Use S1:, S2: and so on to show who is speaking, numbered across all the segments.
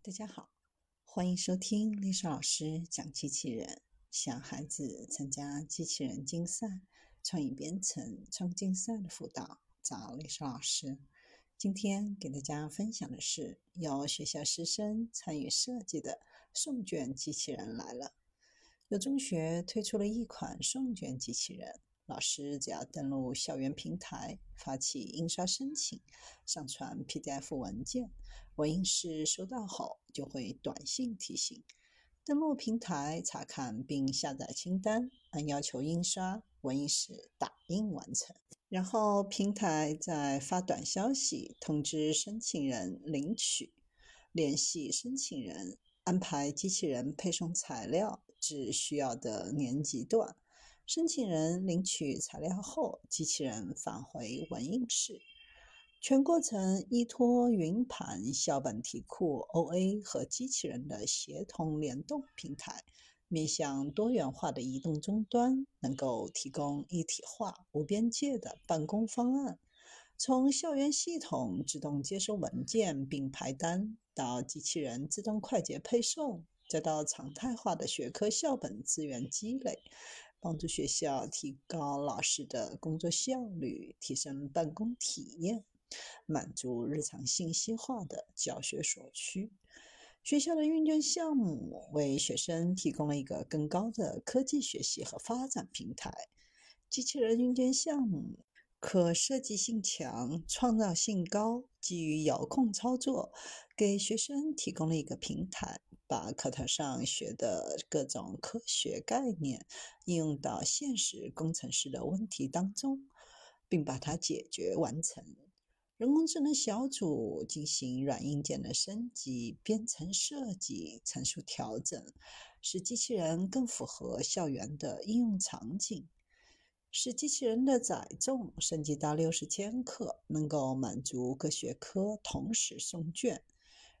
S1: 大家好，欢迎收听丽莎老师讲机器人。小孩子参加机器人竞赛、创意编程、创竞赛的辅导，找丽莎老师。今天给大家分享的是由学校师生参与设计的送卷机器人来了。有中学推出了一款送卷机器人。老师只要登录校园平台，发起印刷申请，上传 PDF 文件，文印室收到后就会短信提醒。登录平台查看并下载清单，按要求印刷，文印室打印完成。然后平台再发短消息通知申请人领取，联系申请人安排机器人配送材料至需要的年级段。申请人领取材料后，机器人返回文印室。全过程依托云盘、校本题库、OA 和机器人的协同联动平台，面向多元化的移动终端，能够提供一体化、无边界的办公方案。从校园系统自动接收文件并排单，到机器人自动快捷配送，再到常态化的学科校本资源积累。帮助学校提高老师的工作效率，提升办公体验，满足日常信息化的教学所需。学校的运卷项目为学生提供了一个更高的科技学习和发展平台。机器人运卷项目可设计性强、创造性高，基于遥控操作，给学生提供了一个平台。把课堂上学的各种科学概念应用到现实工程师的问题当中，并把它解决完成。人工智能小组进行软硬件的升级、编程设计、参数调整，使机器人更符合校园的应用场景。使机器人的载重升级到六十千克，能够满足各学科同时送卷。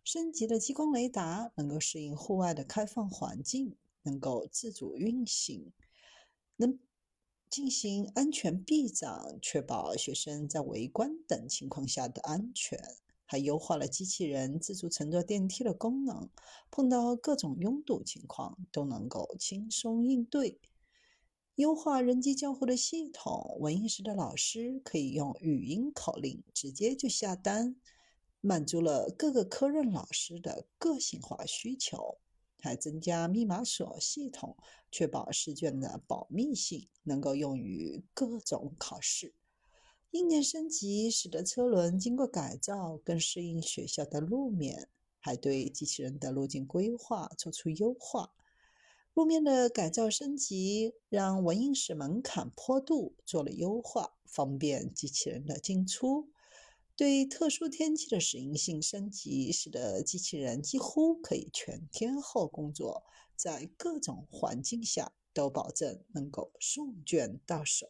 S1: 升级的激光雷达能够适应户外的开放环境，能够自主运行，能进行安全避障，确保学生在围观等情况下的安全。还优化了机器人自主乘坐电梯的功能，碰到各种拥堵情况都能够轻松应对。优化人机交互的系统，文艺室的老师可以用语音口令直接就下单。满足了各个科任老师的个性化需求，还增加密码锁系统，确保试卷的保密性，能够用于各种考试。硬件升级使得车轮经过改造更适应学校的路面，还对机器人的路径规划做出优化。路面的改造升级让文印室门槛坡度做了优化，方便机器人的进出。对特殊天气的适应性升级，使得机器人几乎可以全天候工作，在各种环境下都保证能够送卷到手。